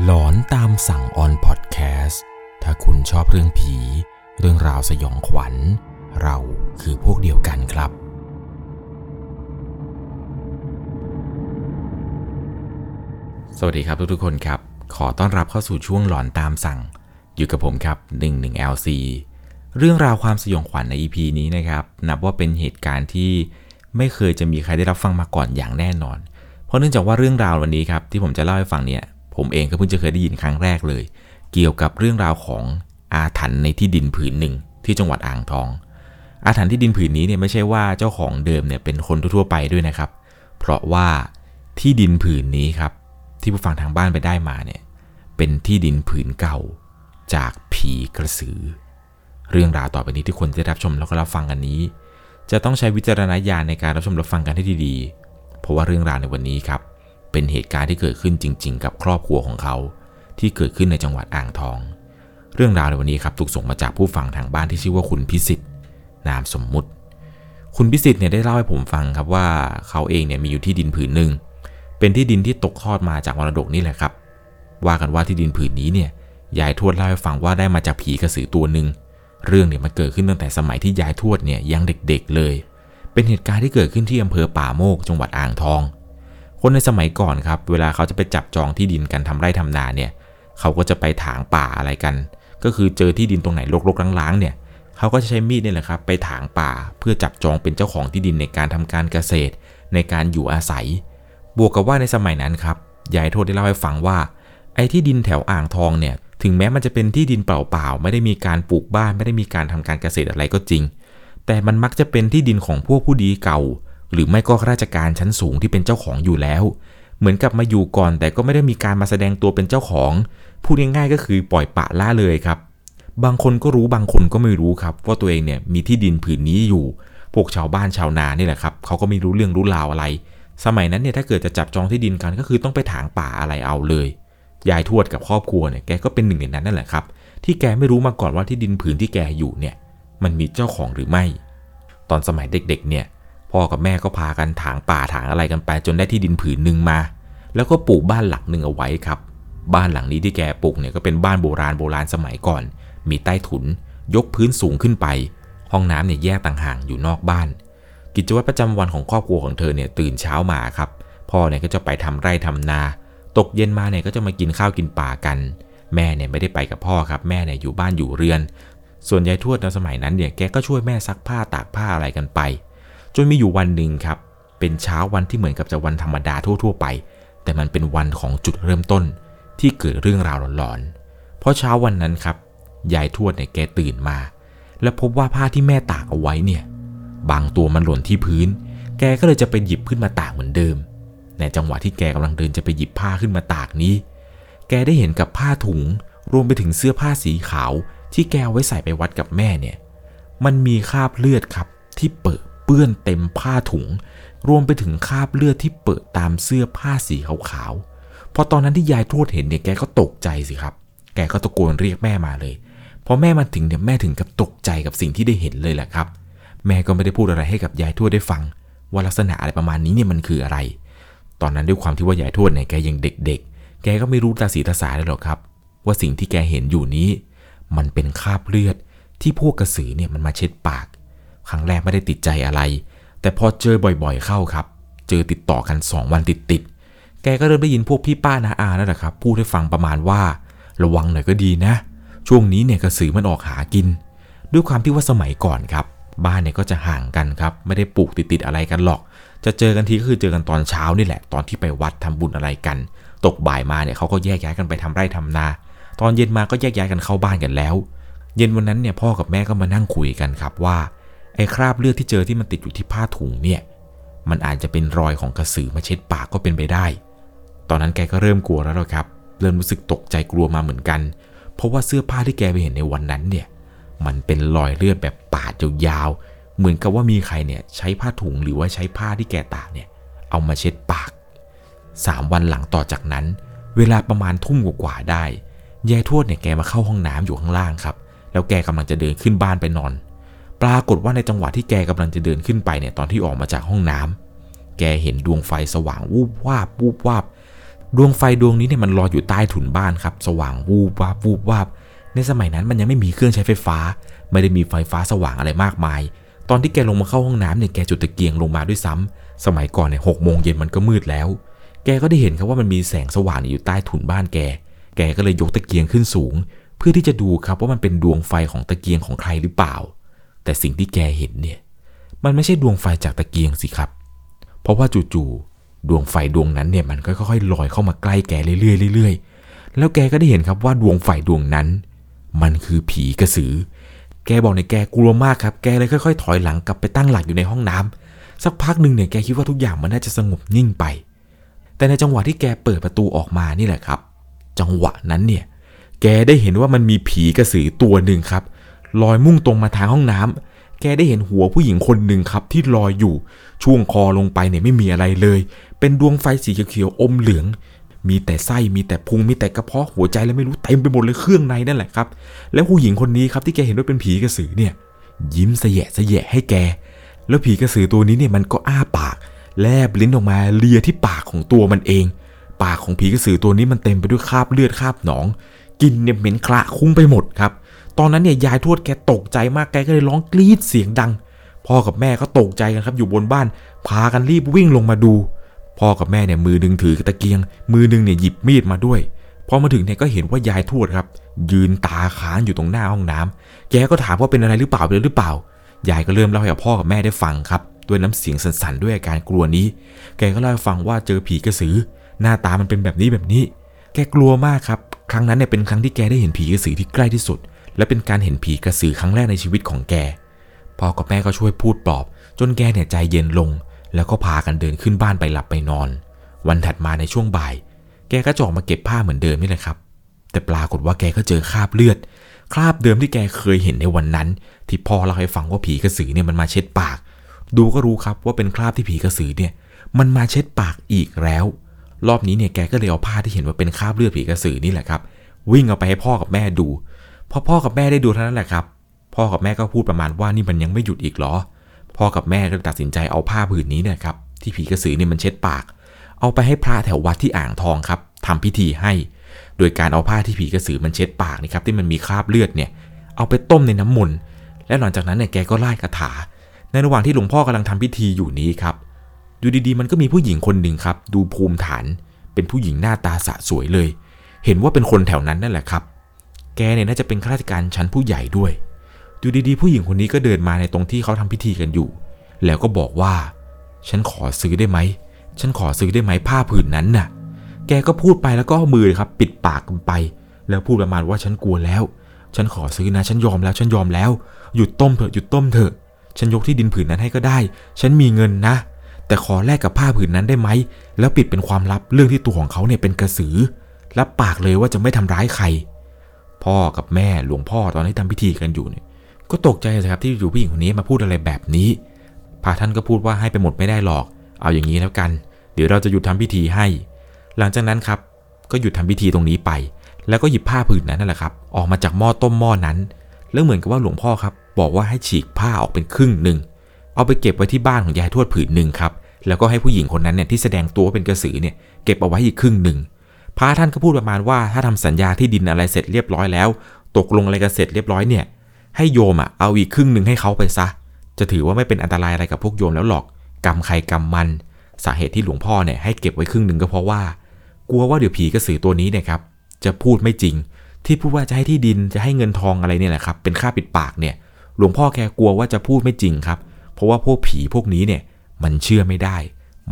หลอนตามสั่งออนพอดแคสต์ถ้าคุณชอบเรื่องผี เรื่องราวสยองขวัญ เราคือพวกเดียวกันครับ สวัสดีครับทุกๆคนครับ ขอต้อนรับเข้าสู่ช่วงหลอนตามสั่ง อยู่กับผมครับ 11LC เรื่องราวความสยองขวัญใน EP นี้นะครับ นับว่าเป็นเหตุการณ์ที่ไม่เคยจะมีใครได้รับฟังมาก่อนอย่างแน่นอน เพราะเนื่องจากว่าเรื่องราววันนี้ครับที่ผมจะเล่าให้ฟังเนี่ย ผมเองก็เพิ่งจะเคยได้ยินครั้งแรกเลย เกี่ยวกับเรื่องราวของอาถรรพ์ในที่ดินผืนหนึ่งที่จังหวัดอ่างทอง อาถรรพ์ที่ดินผืนนี้เนี่ยไม่ใช่ว่าเจ้าของเดิมเนี่ยเป็นคนทั่วไปด้วยนะครับ เพราะว่าที่ดินผืนนี้ครับที่ผู้ฟังทางบ้านไปได้มาเนี่ยเป็นที่ดินผืนเก่าจากผีกระสือ เรื่องราวต่อไปนี้ที่คนจะรับชมแล้วก็รับฟังกันนี้ จะต้องใช้วิจารณญาณในการรับชมรับฟังกันให้ดีๆ เพราะว่าเรื่องราวในวันนี้ครับ เป็นเหตุการณ์ที่เกิดขึ้นจริง ๆ กับครอบครัวของเขา ที่เกิดขึ้นในจังหวัดอ่างทอง เรื่องราวในวันนี้ครับถูกส่งมาจากผู้ฟังทางบ้านที่ชื่อว่าคุณพิสิทธิ์นามสมมุติ คุณพิสิทธิ์เนี่ยได้เล่าให้ผมฟังครับว่าเขาเองเนี่ยมีอยู่ที่ดินผืนหนึ่งเป็นที่ดินที่ตกทอดมาจากมรดกนี่แหละครับ ว่ากันว่าที่ดินผืนนี้เนี่ยยายทวดเล่าให้ฟังว่าได้มาจากผีกระสือตัวหนึ่งเรื่องเนี่ยมันเกิดขึ้นตั้งแต่สมัยที่ยายทวดเนี่ยยังเด็กๆเลย เป็นเหตุการณ์ที่เกิดขึ้นที่อำเภอป่าโมกจังหวัดอ่างทอง คนในสมัยก่อนครับ เวลาเขาจะไปจับจองที่ดินกันทำไร่ทำนาเนี่ย เขาก็จะไปถางป่าอะไรกัน ก็คือเจอที่ดินตรงไหนรกๆล้างๆเนี่ยเขาก็จะใช้มีดนี่แหละครับ ไปถางป่าเพื่อจับจองเป็นเจ้าของที่ดินในการทำการเกษตร ในการอยู่อาศัย บวกกับว่าในสมัยนั้นครับยายโทษได้เล่าให้ฟังว่า ไอ้ที่ดินแถวอ่างทองเนี่ย ถึงแม้มันจะเป็นที่ดินเปล่าๆไม่ได้มีการปลูกบ้านไม่ได้มีการทำการเกษตรอะไรก็จริง แต่มันมักจะเป็นที่ดินของพวกผู้ดีเก่า หรือไม่ก็ข้าราชการชั้นสูงที่เป็นเจ้าของอยู่แล้ว เหมือนกับมาอยู่ก่อน แต่ก็ไม่ได้มีการมาแสดงตัวเป็นเจ้าของพูดง่ายๆก็คือปล่อยปะละเลยครับ บางคนก็รู้บางคนก็ไม่รู้ครับว่าตัวเองเนี่ยมีที่ดินผืนนี้อยู่ พวกชาวบ้านชาวนานี่แหละครับเขาก็ไม่รู้เรื่องรู้ราวอะไร สมัยนั้นเนี่ยถ้าเกิดจะจับจองที่ดินกันก็คือต้องไปถางป่าอะไรเอาเลยยายทวดกับครอบครัวเนี่ยแกก็เป็นหนึ่งในนั้นนั่นแหละครับที่แกไม่รู้มาก่อนว่าที่ดินผืนที่แกอยู่เนี่ยมันมีเจ้าของหรือไม่ ตอนสมัยเด็กๆเนี่ย พ่อกับแม่ก็พากันถางป่าถางอะไรกันไป จนได้ที่ดินผืนหนึ่งมา แล้วก็ปลูกบ้านหลังหนึ่งเอาไว้ครับ บ้านหลังนี้ที่แกปลูกเนี่ยก็เป็นบ้านโบราณโบราณสมัยก่อน มีใต้ถุน ยกพื้นสูงขึ้นไป ห้องน้ำเนี่ยแยกต่างหากอยู่นอกบ้าน กิจวัตรประจำวันของครอบครัวของเธอเนี่ยตื่นเช้ามาครับ พ่อเนี่ยก็จะไปทำไร่ทำนา ตกเย็นมาเนี่ยก็จะมากินข้าวกินป่ากัน แม่เนี่ยไม่ได้ไปกับพ่อครับ แม่เนี่ยอยู่บ้านอยู่เรือน ส่วนยายทวดในสมัยนั้นเนี่ยแกก็ช่วยแม่ซักผ้าตากผ้าอะไรกันไป จนมีอยู่วันหนึ่งครับ เป็นเช้าวันที่เหมือนกับจะวันธรรมดาทั่ว ๆ ไป แต่มันเป็นวันของจุดเริ่มต้นที่เกิดเรื่องราวหลอนๆ เพราะเช้าวันนั้นครับ ยายทวดเนี่ยแกตื่นมา และพบว่าผ้าที่แม่ตากเอาไว้เนี่ย บางตัวมันหล่นที่พื้น แกก็เลยจะไปหยิบขึ้นมาตากเหมือนเดิม ในจังหวะที่แกกำลังเดินจะไปหยิบผ้าขึ้นมาตากนี้ แกได้เห็นกับผ้าถุง รวมไปถึงเสื้อผ้าสีขาว ที่แกเอาไว้ใส่ไปวัดกับแม่เนี่ย มันมีคราบเลือดครับที่เปิด ปื้อนเต็มผ้าถุง รวมไปถึงคราบเลือดที่เปิดตามเสื้อผ้าสีขาวๆพอตอนนั้นที่ยายทวดเห็นเนี่ยแกก็ตกใจสิครับ แกก็ตะโกนเรียกแม่มาเลย พอแม่มาถึงเนี่ยแม่ถึงกับตกใจกับสิ่งที่ได้เห็นเลยแหละครับ แม่ก็ไม่ได้พูดอะไรให้กับยายทวดได้ฟัง ว่าลักษณะอะไรประมาณนี้เนี่ยมันคืออะไร ตอนนั้นด้วยความที่ว่ายายทวดเนี่ยแกยังเด็ก ๆ แกก็ไม่รู้ตาสีตาสาเลยหรอกครับ ว่าสิ่งที่แกเห็นอยู่นี้ มันเป็นคราบเลือดที่พวกกระสือเนี่ยมันมาเช็ดปาก ครั้งแรกไม่ได้ติดใจอะไร แต่พอเจอบ่อยๆเข้าครับ เจอติดต่อกัน 2 วันติดๆ แกก็เริ่มได้ยินพวกพี่ป้านาอาแล้วนะครับพูดให้ฟังประมาณว่า ระวังหน่อยก็ดีนะ ช่วงนี้เนี่ยกระสือมันออกหากิน ด้วยความที่ว่าสมัยก่อนครับ บ้านเนี่ยก็จะห่างกันครับ ไม่ได้ปลูกติดๆอะไรกันหรอก จะเจอกันทีก็คือเจอกันตอนเช้านี่แหละ ตอนที่ไปวัดทำบุญอะไรกัน ตกบ่ายมาเนี่ยเขาก็แยกย้ายกันไปทำไร่ทำนา ตอนเย็นมาก็แยกย้ายกันเข้าบ้านกันแล้ว เย็นวันนั้นเนี่ยพ่อกับแม่ก็มานั่งคุยกันครับว่า ไอ้คราบเลือดที่เจอที่มันติดอยู่ที่ผ้าถุงเนี่ย มันอาจจะเป็นรอยของกระสือมาเช็ดปากก็เป็นไปได้ ตอนนั้นแกก็เริ่มกลัวแล้วครับ เริ่มรู้สึกตกใจกลัวมาเหมือนกัน เพราะว่าเสื้อผ้าที่แกไปเห็นในวันนั้นเนี่ย มันเป็นรอยเลือดแบบปาดยาวๆ เหมือนกับว่ามีใครเนี่ยใช้ผ้าถุงหรือว่าใช้ผ้าที่แกตากเนี่ย เอามาเช็ดปากสามวันหลังต่อจากนั้น เวลาประมาณทุ่มกว่าๆได้ ยายทวดเนี่ยแกมาเข้าห้องน้ำอยู่ข้างล่างครับ แล้วแกกำลังจะเดินขึ้นบ้านไปนอน ปรากฏว่าในจังหวะที่แกกำลังจะเดินขึ้นไปเนี่ยตอนที่ออกมาจากห้องน้ำแกเห็นดวงไฟสว่างวูบวาบวูบวาบดวงไฟดวงนี้เนี่ยมันลอยอยู่ใต้ถุนบ้านครับ สว่างวูบวาบวูบวาบในสมัยนั้นมันยังไม่มีเครื่องใช้ไฟฟ้า ไม่ได้มีไฟฟ้าสว่างอะไรมากมาย ตอนที่แกลงมาเข้าห้องน้ำเนี่ยแกจุดตะเกียงลงมาด้วยซ้ำสมัยก่อนเนี่ยหกโมงเย็นมันก็มืดแล้ว แกก็ได้เห็นครับว่ามันมีแสงสว่างอยู่ใต้ถุนบ้านแก แกก็เลยยกตะเกียงขึ้นสูง เพื่อที่จะดูครับว่ามันเป็นดวงไฟของตะเกียงของใครหรือเปล่า แต่สิ่งที่แกเห็นเนี่ย มันไม่ใช่ดวงไฟจากตะเกียงสิครับ เพราะว่าจู่ๆดวงไฟดวงนั้นเนี่ยมันก็ค่อยๆลอยเข้ามาใกล้แกเรื่อยๆเรื่อยๆ แล้วแกก็ได้เห็นครับว่าดวงไฟดวงนั้น มันคือผีกระสือ แกบอกในแกกลัวมากครับ แกเลยค่อย ๆ ถอยหลังกลับไปตั้งหลักอยู่ในห้องน้ำสักพักหนึ่งเนี่ยแกคิดว่าทุกอย่างมันน่าจะสงบนิ่งไป แต่ในจังหวะที่แกเปิดประตูออกมานี่แหละครับ จังหวะนั้นเนี่ยแกได้เห็นว่ามันมีผีกระสือตัวหนึ่งครับ ลอยมุ่งตรงมาทางห้องน้ำแกได้เห็นหัวผู้หญิงคนหนึ่งครับที่ลอยอยู่ ช่วงคอลงไปเนี่ยไม่มีอะไรเลย เป็นดวงไฟสีเขียวๆอมเหลือง มีแต่ไส้มีแต่พุงมีแต่กระเพาะหัวใจแล้วไม่รู้เต็มไปหมดเลยเครื่องในนั่นแหละครับ แล้วผู้หญิงคนนี้ครับที่แกเห็นว่าเป็นผีกระสือเนี่ยยิ้มสแยะสแยะให้แก แล้วผีกระสือตัวนี้เนี่ยมันก็อ้าปาก แลบลิ้นออกมาเลียที่ปากของตัวมันเอง ปากของผีกระสือตัวนี้มันเต็มไปด้วยคราบเลือดคราบหนอง กินเนี่ยเหม็นคละคุ้งไปหมดครับ ตอนนั้นเนี่ยยายทวดแกตกใจมากแกก็เลยร้องกรี๊ดเสียงดัง พ่อกับแม่ก็ตกใจกันครับอยู่บนบ้าน พากันรีบวิ่งลงมาดู พ่อกับแม่เนี่ยมือหนึงถือตะเกียง มือหนึงเนี่ยหยิบมีดมาด้วยพอมาถึงเนี่ยก็เห็นว่ายายทวดครับ ยืนตาค้างอยู่ตรงหน้าห้องน้ำแกก็ถามว่าเป็นอะไรหรือเปล่าเป็นหรือเปล่ายายก็เริ่มเล่าให้กับพ่อกับแม่ได้ฟังครับ ด้วยน้ำเสียงสั่นๆด้วยอาการกลัวนี้ แกก็เล่าให้ฟังว่าเจอผีกระสือ หน้าตามันเป็นแบบนี้แบบนี้ แกกลัวมากครับ ครั้งนั้นเนี่ยเป็นครั้งที่แกได้เห็นผีกระสือที่ใกล้ที่สุด และเป็นการเห็นผีกระสือครั้งแรกในชีวิตของแก พ่อกับแม่ก็ช่วยพูดปลอบ จนแกเนี่ยใจเย็นลง แล้วก็พากันเดินขึ้นบ้านไปหลับไปนอน วันถัดมาในช่วงบ่าย แกก็จอกมาเก็บผ้าเหมือนเดิมนี่แหละครับ แต่ปรากฏว่าแกก็เจอคราบเลือด คราบเดิมที่แกเคยเห็นในวันนั้น ที่พ่อเล่าให้ฟังว่าผีกระสือเนี่ยมันมาเช็ดปาก ดูก็รู้ครับว่าเป็นคราบที่ผีกระสือเนี่ยมันมาเช็ดปากอีกแล้ว รอบนี้เนี่ยแกก็เลยเอาผ้าที่เห็นว่าเป็นคราบเลือดผีกระสือนี่แหละครับ วิ่งเอาไปให้พ่อกับแม่ดู พอพ่อกับแม่ได้ดูเท่านั้นแหละครับ พ่อกับแม่ก็พูดประมาณว่านี่มันยังไม่หยุดอีกเหรอ พ่อกับแม่ก็ตัดสินใจเอาผ้าผืนนี้เนี่ยครับที่ผีกระสือเนี่ยมันเช็ดปาก เอาไปให้พระแถววัดที่อ่างทองครับทำพิธีให้ โดยการเอาผ้าที่ผีกระสือมันเช็ดปากนี่ครับที่มันมีคราบเลือดเนี่ย เอาไปต้มในน้ำมนต์และหลังจากนั้นเนี่ยแกก็ไล่คาถา ในระหว่างที่หลวงพ่อกำลังทำพิธีอยู่นี้ครับดูดีๆ มันก็มีผู้หญิงคนหนึ่งครับ ดูภูมิฐาน เป็นผู้หญิงหน้าตาสะสวยเลย เห็นว่าเป็นคนแถวนั้นนั่นแหละครับ แกเนี่ยน่าจะเป็นข้าราชการชั้นผู้ใหญ่ด้วยดูดีๆผู้หญิงคนนี้ก็เดินมาในตรงที่เขาทำพิธีกันอยู่ แล้วก็บอกว่า ฉันขอซื้อได้ไหม ฉันขอซื้อได้ไหมผ้าผืนนั้นน่ะ แกก็พูดไปแล้วก็เอามือครับ ปิดปากกันไป แล้วพูดประมาณว่าฉันกลัวแล้ว ฉันขอซื้อนะ ฉันยอมแล้ว ฉันยอมแล้ว หยุดต้มเถอะ หยุดต้มเถอะ ฉันยกที่ดินผืนนั้นให้ก็ได้ ฉันมีเงินนะ แต่ขอแลกกับผ้าผืนนั้นได้ไหม แล้วปิดเป็นความลับเรื่องที่ตัวของเขาเนี่ยเป็นกระสือ รับปากเลยว่าจะไม่ทำร้ายใคร พ่อกับแม่หลวงพ่อตอนที่ทำพิธีกันอยู่เนี่ยก็ตกใจสิครับที่อยู่ผู้หญิงคนนี้มาพูดอะไรแบบนี้พระท่านก็พูดว่าให้ไปหมดไม่ได้หรอก เอาอย่างนี้แล้วกัน เดี๋ยวเราจะหยุดทำพิธีให้ หลังจากนั้นครับ ก็หยุดทำพิธีตรงนี้ไป แล้วก็หยิบผ้าผืนนั้นนั่นแหละครับ ออกมาจากหม้อต้มหม้อนั้น แล้วเหมือนกับว่าหลวงพ่อครับ บอกว่าให้ฉีกผ้าออกเป็นครึ่งหนึ่ง เอาไปเก็บไว้ที่บ้านของยายทวดผืนหนึ่งครับ แล้วก็ให้ผู้หญิงคนนั้นเนี่ยที่แสดงตัวเป็นกระสือเนี่ยเก็บเอาไว้อีกครึ่งหนึ่ง ระท่านก็พูดประมาณว่าถ้าทำสัญญาที่ดินอะไรเสร็จเรียบร้อยแล้ว ตกลงอะไรกันเสร็จเรียบร้อยเนี่ยให้โยมอะเอาอีกครึ่งหนึ่งให้เขาไปซะ จะถือว่าไม่เป็นอันตรายอะไรกับพวกโยมแล้วหรอกกรรมใครกรรมมัน สาเหตุที่หลวงพ่อเนี่ยให้เก็บไว้ครึ่งหนึ่งก็เพราะว่า กลัวว่าเดี๋ยวผีกระสือตัวนี้เนี่ยครับจะพูดไม่จริง ที่พูดว่าจะให้ที่ดินจะให้เงินทองอะไรเนี่ยแหละครับเป็นค่าปิดปากเนี่ย หลวงพ่อแกกลัวว่าจะพูดไม่จริงครับ เพราะว่าพวกผีพวกนี้เนี่ยมันเชื่อไม่ได้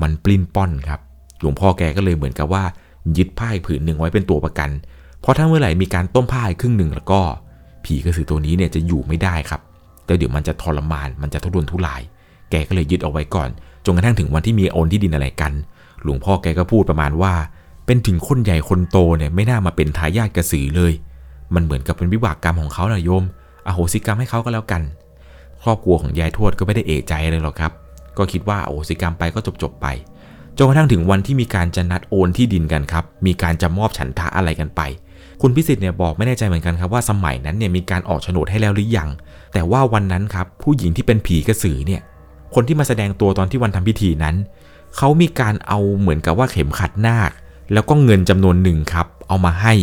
มันปลิ้นป้อนครับ หลวงพ่อแกก็เลยเหมือนกับว่า ยึดผ้าอีกผืนหนึ่งไว้เป็นตัวประกัน เพราะถ้าเมื่อไหร่มีการต้มผ้าอีครึ่งหนึ่งแล้วก็ ผีกระสือตัวนี้เนี่ยจะอยู่ไม่ได้ครับแต่เดี๋ยวมันจะทรมานมันจะทุรนทุราย แกก็เลยยึดเอาไว้ก่อนจนกระทั่งถึงวันที่มีโอนที่ดินอะไรกัน หลวงพ่อแกก็พูดประมาณว่า เป็นถึงคนใหญ่คนโตเนี่ยไม่น่ามาเป็นทายาทกระสือเลย มันเหมือนกับเป็นวิบากกรรมของเขานะโยม อโหสิกรรมให้เขาก็แล้วกัน ครอบครัวของยายทวดก็ไม่ได้เอะใจเลยหรอกครับ ก็คิดว่าอโหสิกรรมไปก็จบจบไป จนกระทั่งถึงวันที่มีการจะนัดโอนที่ดินกันครับ มีการจะมอบฉันทะอะไรกันไป คุณพิสิทธิ์เนี่ยบอกไม่แน่ใจเหมือนกันครับว่าสมัยนั้นเนี่ยมีการออกโฉนดให้แล้วหรือยัง แต่ว่าวันนั้นครับผู้หญิงที่เป็นผีกระสือเนี่ย คนที่มาแสดงตัวตอนที่วันทำพิธีนั้น เขามีการเอาเหมือนกับว่าเข็มขัดนาค แล้วก็เงินจำนวนหนึ่งครับ เอามาให้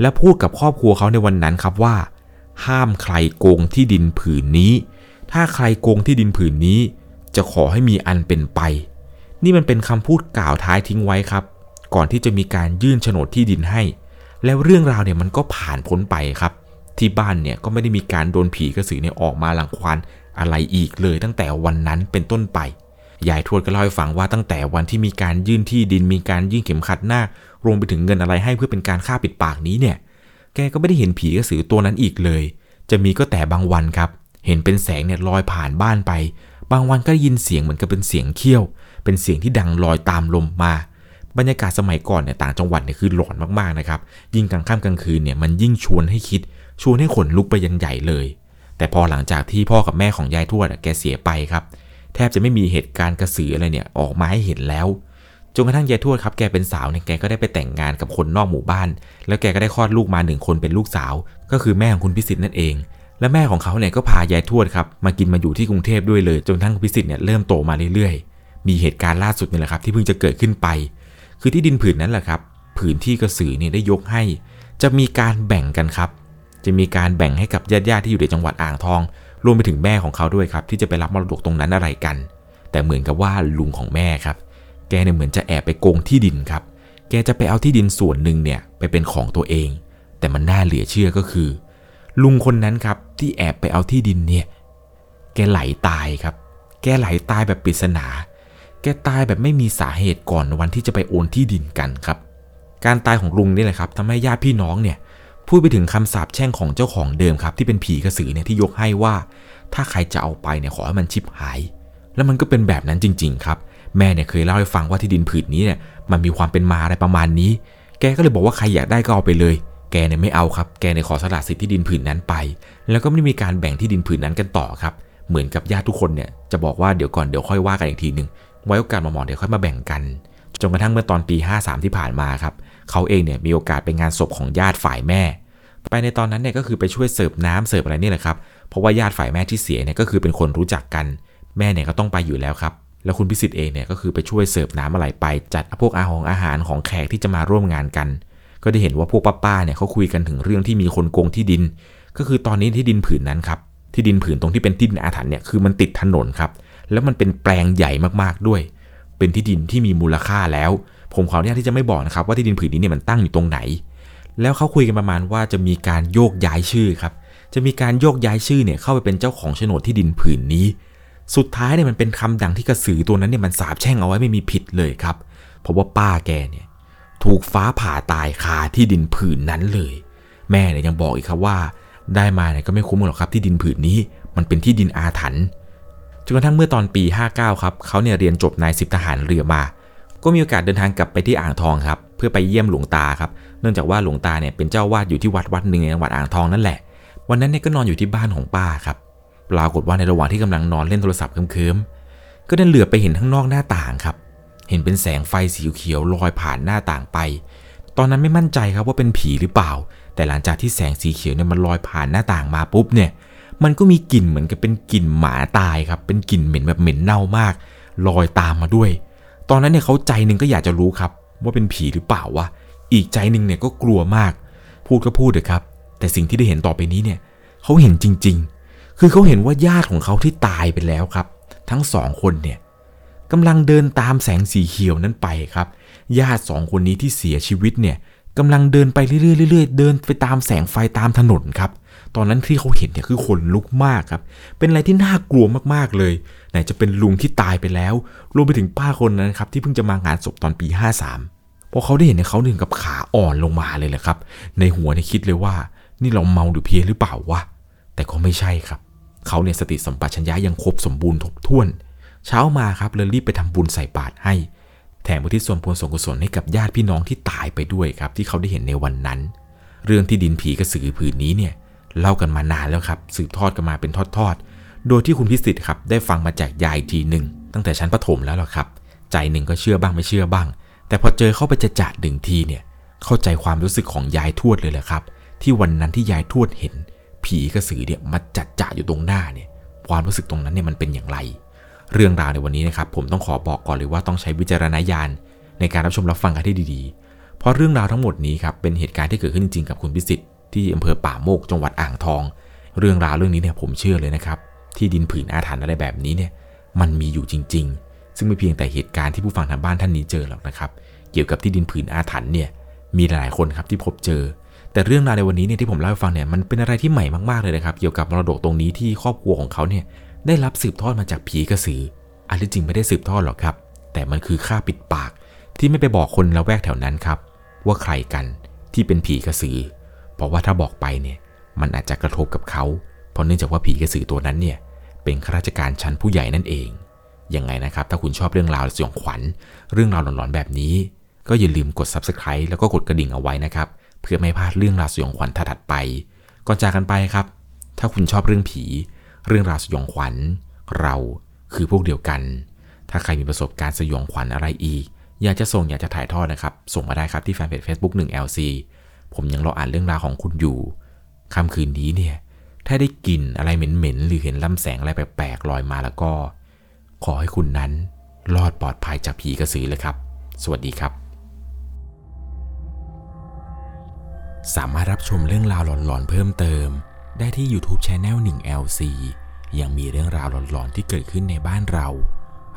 และพูดกับครอบครัวเขาในวันนั้นครับว่า ห้ามใครโกงที่ดินผืนนี้ ถ้าใครโกงที่ดินผืนนี้ จะขอให้มีอันเป็นไป นี่มันเป็นคำพูดกล่าวท้ายทิ้งไว้ครับ ก่อนที่จะมีการยื่นโฉนดที่ดินให้ แล้วเรื่องราวเนี่ยมันก็ผ่านพ้นไปครับ ที่บ้านเนี่ยก็ไม่ได้มีการโดนผีกระสือเนี่ยออกมาหลังควานอะไรอีกเลยตั้งแต่วันนั้นเป็นต้นไปยายทวดก็เล่าให้ฟังว่าตั้งแต่วันที่มีการยื่นที่ดินมีการยื่นเข็มขัดหน้ารวมไปถึงเงินอะไรให้เพื่อเป็นการฆ่าปิดปากนี้เนี่ย แกก็ไม่ได้เห็นผีกระสือตัวนั้นอีกเลย จะมีก็แต่บางวันครับ เห็นเป็นแสงเนี่ยลอยผ่านบ้านไป บางวันก็ได้ยินเสียงเหมือนกับเป็นเสียงเขี้ยว เป็นเสียงที่ดังลอยตามลมมา บรรยากาศสมัยก่อนเนี่ยต่างจังหวัดเนี่ยคือหลอนมากๆนะครับ ยิ่งกลางค่ำกลางคืนเนี่ยมันยิ่งชวนให้คิด ชวนให้ขนลุกไปยันใหญ่เลย แต่พอหลังจากที่พ่อกับแม่ของยายทวดอะแกเสียไปครับ แทบจะไม่มีเหตุการณ์กระสืออะไรเนี่ยออกมาให้เห็นแล้วจนกระทั่งยายทวดครับแกเป็นสาวเนี่ยแกก็ได้ไปแต่งงานกับคนนอกหมู่บ้าน แล้วแกก็ได้คลอดลูกมาหนึ่งคนเป็นลูกสาว ก็คือแม่ของคุณพิสิทธิ์นั่นเอง และแม่ของเขาเนี่ยก็พายายทวดครับมากินมาอยู่ที่กรุงเทพด้วยเลย จนกระทั้งคุณพิสิทธิ์เนี่ยเริ่มโตมาเรื่อยๆ มีเหตุการณ์ล่าสุดนี่แหละครับ ที่เพิ่งจะเกิดขึ้นไป คือที่ดินผืนนั้นแหละครับ ผืนที่กระสือเนี่ยได้ยกให้ จะมีการแบ่งกันครับ จะมีการแบ่งให้กับญาติๆที่อยู่ในจังหวัดอ่างทอง รวมไปถึงแม่ของเขาด้วยครับ ที่จะไปรับมรดกตรงนั้นอะไรกัน แต่เหมือนกับว่าลุงของแม่ครับ แกเนี่ยเหมือนจะแอบไปโกงที่ดินครับ แกจะไปเอาที่ดินส่วนหนึ่งเนี่ยไปเป็นของตัวเอง แต่มันน่าเหลือเชื่อก็คือ ลุงคนนั้นครับที่แอบไปเอาที่ดินเนี่ย แกไหลตายครับ แกไหลตายแบบปริศนา แกตายแบบไม่มีสาเหตุก่อนวันที่จะไปโอนที่ดินกันครับ การตายของลุงนี่แหละครับทำให้ญาติพี่น้องเนี่ยพูดไปถึงคำสาปแช่งของเจ้าของเดิมครับ ที่เป็นผีกระสือเนี่ยที่ยกให้ว่า ถ้าใครจะเอาไปเนี่ยขอให้มันชิบหาย แล้วมันก็เป็นแบบนั้นจริง ๆ ครับ แม่เนี่ยเคยเล่าให้ฟังว่าที่ดินผืนนี้เนี่ยมันมีความเป็นมาอะไรประมาณนี้ แกก็เลยบอกว่าใครอยากได้ก็เอาไปเลย แกเนี่ยไม่เอาครับ แกเนี่ยขอสละสิทธิ์ที่ดินผืนนั้นไป แล้วก็ไม่ได้มีการแบ่งที่ดินผืนนั้นกันต่อครับ เหมือนกับญาติทุกคนเนี่ยจะบอกว่าเดี๋ยวก่อนเดี๋ยวค่อยว่ากันอีกทีหนึ่ง ไว้โอกาสมาหมอเดี๋ยวค่อยมาแบ่งกัน จนกระทั่งเมื่อตอนปี 53 ที่ผ่านมาครับเขาเองเนี่ยมีโอกาสไปงานศพของญาติฝ่ายแม่ ไปในตอนนั้นเนี่ยก็คือไปช่วยเสิร์ฟน้ำเสิร์ฟอะไรนี่แหละครับ เพราะว่าญาติฝ่ายแม่ที่เสียเนี่ยก็คือเป็นคนรู้จักกัน แม่เนี่ยก็ต้องไปอยู่แล้วครับ แล้วคุณพิสิทธิ์เองเนี่ยก็คือไปช่วยเสิร์ฟน้ำอะไรไป จัดพวกอาหารอาหารของแขกที่จะมาร่วมงานกัน ก็ได้เห็นว่าพวกป้าๆเนี่ยเขาคุยกันถึงเรื่องที่มีคนโกงที่ดิน ก็คือตอนนี้ที่ดินผืนนั้นครับที่ดินผืนตรงที่เป็นที่ดินอาถรรพ์เนี่ยคือมันติดถนนครับ แล้วมันเป็นแปลงใหญ่มากๆด้วย เป็นที่ดินที่มีมูลค่าแล้ว ผมขออนุญาตที่จะไม่บอกนะครับว่าที่ดินผืนนี้เนี่ยมันตั้งอยู่ตรงไหน แล้วเขาคุยกันประมาณว่าจะมีการโยกย้ายชื่อครับ จะมีการโยกย้ายชื่อเนี่ยเข้าไปเป็นเจ้าของโฉนดที่ดินผืนนี้ สุดท้ายเนี่ยมันเป็นคำดังที่กระสือตัวนั้นเนี่ยมันสาบแช่งเอาไว้ไม่มีผิดเลยครับเพราะว่าป้าแกเนี่ยถูกฟ้าผ่าตายคาที่ดินผืนนั้นเลย แม่เนี่ยยังบอกอีกครับว่า ได้มาเนี่ยก็ไม่คุ้มหรอกครับที่ดินผืนนี้ มันเป็นที่ดินอาถรรพ์ จนกระทั่งเมื่อตอนปี 59 ครับเขาเนี่ยเรียนจบนายสิบทหารเรือมา ก็มีโอกาสเดินทางกลับไปที่อ่างทองครับ เพื่อไปเยี่ยมหลวงตาครับ เนื่องจากว่าหลวงตาเนี่ยเป็นเจ้าวาดอยู่ที่วัดวัดหนึ่งในจังหวัดอ่างทองนั่นแหละ วันนั้นเนี่ยก็นอนอยู่ที่บ้านของป้าครับ ปรากฏว่าในระหว่างที่กำลังนอนเล่นโทรศัพท์เคิมๆ ก็ได้เหลือบไปเห็นข้างนอกหน้าต่างครับ เห็นเป็นแสงไฟสีเขียวลอยผ่านหน้าต่างไป ตอนนั้นไม่มั่นใจครับว่าเป็นผีหรือเปล่า แต่หลังจากที่แสงสีเขียวเนี่ยมันลอยผ่านหน้าต่างมาปุ๊บเนี่ย มันก็มีกลิ่นเหมือนกับเป็นกลิ่นหมาตายครับ เป็นกลิ่นเหม็นแบบเหม็นเน่ามาก ลอยตามมาด้วย ตอนนั้นเนี่ยเขาใจหนึ่งก็อยากจะรู้ครับ ว่าเป็นผีหรือเปล่าวะ อีกใจหนึ่งเนี่ยก็กลัวมาก พูดก็พูดเถอะครับ แต่สิ่งที่ได้เห็นต่อไปนี้เนี่ยเขาเห็นจริง ๆ คือเขาเห็นว่าญาติของเขาที่ตายไปแล้วครับ ทั้งสองคนเนี่ยกำลังเดินตามแสงสีเขียวนั้นไปครับ ญาติสองคนนี้ที่เสียชีวิตเนี่ย กำลังเดินไปเรื่อยๆเรื่อยๆเดินไปตามแสงไฟตามถนนครับ ตอนนั้นที่เขาเห็นเนี่ยคือขนลุกมากครับ เป็นอะไรที่น่ากลัวมากๆเลย ไหนจะเป็นลุงที่ตายไปแล้ว รวมไปถึงป้าคนนั้นครับที่เพิ่งจะมางานศพตอนปี 53พอเขาได้เห็นเนี่ยเขาถึงกับขาอ่อนลงมาเลยแหละครับ ในหัวเนี่ยคิดเลยว่า นี่เราเมาหรือเพี้ยหรือเปล่าวะ แต่ก็ไม่ใช่ครับ เขาเนี่ยสติสัมปชัญญะยังครบสมบูรณ์ครบถ้วน เช้ามาครับเลยรีบไปทำบุญใส่บาตรให้ แถมอุทิศส่วนบุญส่วนกุศลให้กับญาติพี่น้องที่ตายไปด้วยครับ ที่เขาได้เห็นในวันนั้น เรื่องที่ดินผีกระสือผืนนี้เนี่ยเล่ากันมานานแล้วครับ สืบทอดกันมาเป็นทอดๆ โดยที่คุณพิสิทธิ์ครับได้ฟังมาจากยายทีหนึ่งตั้งแต่ชั้นประถมแล้วล่ะครับ ใจหนึ่งก็เชื่อบ้างไม่เชื่อบ้าง แต่พอเจอเข้าไปจะจัดหนึ่งทีเนี่ยเข้าใจความรู้สึกของยายทวดเลยแหละครับ ที่วันนั้นที่ยายทวดเห็น ผีกระสือเนี่ยมาจัดจ่าอยู่ตรงหน้าเนี่ยความรู้สึกตรงนั้นเนี่ยมันเป็นอย่างไร เรื่องราวในวันนี้นะครับผมต้องขอบอกก่อนเลยว่าต้องใช้วิจารณญาณในการรับชมรับฟังกันที่ดีๆ เพราะเรื่องราวทั้งหมดนี้ครับเป็นเหตุการณ์ที่เกิดขึ้นจริงกับคุณพิสิทธิ์ที่อำเภอป่าโมกจังหวัดอ่างทอง เรื่องราวเรื่องนี้เนี่ยผมเชื่อเลยนะครับที่ดินผืนอาถรรพ์อะไรแบบนี้เนี่ยมันมีอยู่จริง ๆ ซึ่งไม่เพียงแต่เหตุการณ์ที่ผู้ฟังทางบ้านท่านนี้เจอหรอกนะครับเกี่ยวกับที่ดินผืนอาถรรพ์เนี่ยมีหลายคนครับที่พบเจอ แต่เรื่องราวในวันนี้เนี่ยที่ผมเล่าให้ฟังเนี่ยมันเป็นอะไรที่ใหม่มากๆเลยนะครับ เกี่ยวกับมรดกตรงนี้ที่ครอบครัวของเขาเนี่ย ได้รับสืบทอดมาจากผีกระสือ อันที่จริงไม่ได้สืบทอดหรอกครับ แต่มันคือค่าปิดปากที่ไม่ไปบอกคนละแวกแถวนั้นครับ ว่าใครกันที่เป็นผีกระสือ เพราะว่าถ้าบอกไปเนี่ยมันอาจจะกระทบกับเขา เพราะเนื่องจากว่าผีกระสือตัวนั้นเนี่ยเป็นข้าราชการชั้นผู้ใหญ่นั่นเอง ยังไงนะครับ ถ้าคุณชอบเรื่องราวสยองขวัญ เรื่องราวหลอนๆแบบนี้ ก็อย่าลืมกด subscribe แล้วก็กดกระดิ่งเอาไว้นะครับ เพื่อไม่พลาดเรื่องราวสยองขวัญถัดไป ก่อนจากกันไปครับ ถ้าคุณชอบเรื่องผี เรื่องราวสยองขวัญ เราคือพวกเดียวกัน ถ้าใครมีประสบการณ์สยองขวัญอะไรอีก อยากจะส่งอยากจะถ่ายทอดนะครับ ส่งมาได้ครับที่แฟนเพจ Facebook 1 LC ผมยังรออ่านเรื่องราวของคุณอยู่ค่ำคืนนี้เนี่ย ถ้าได้กลิ่นอะไรเหม็นๆหรือเห็นลำแสงอะไรแปลกๆลอยมาแล้วก็ ขอให้คุณนั้นรอดปลอดภัยจากผีกระสือเลยครับ สวัสดีครับ สามารถรับชมเรื่องราวหลอนๆเพิ่มเติม ได้ที่ YouTube Channel 1 LC ยังมีเรื่องราวหลอนๆที่เกิดขึ้นในบ้านเรา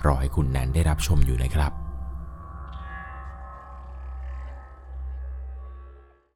รอให้คุณนั้นได้รับชมอยู่นะครับ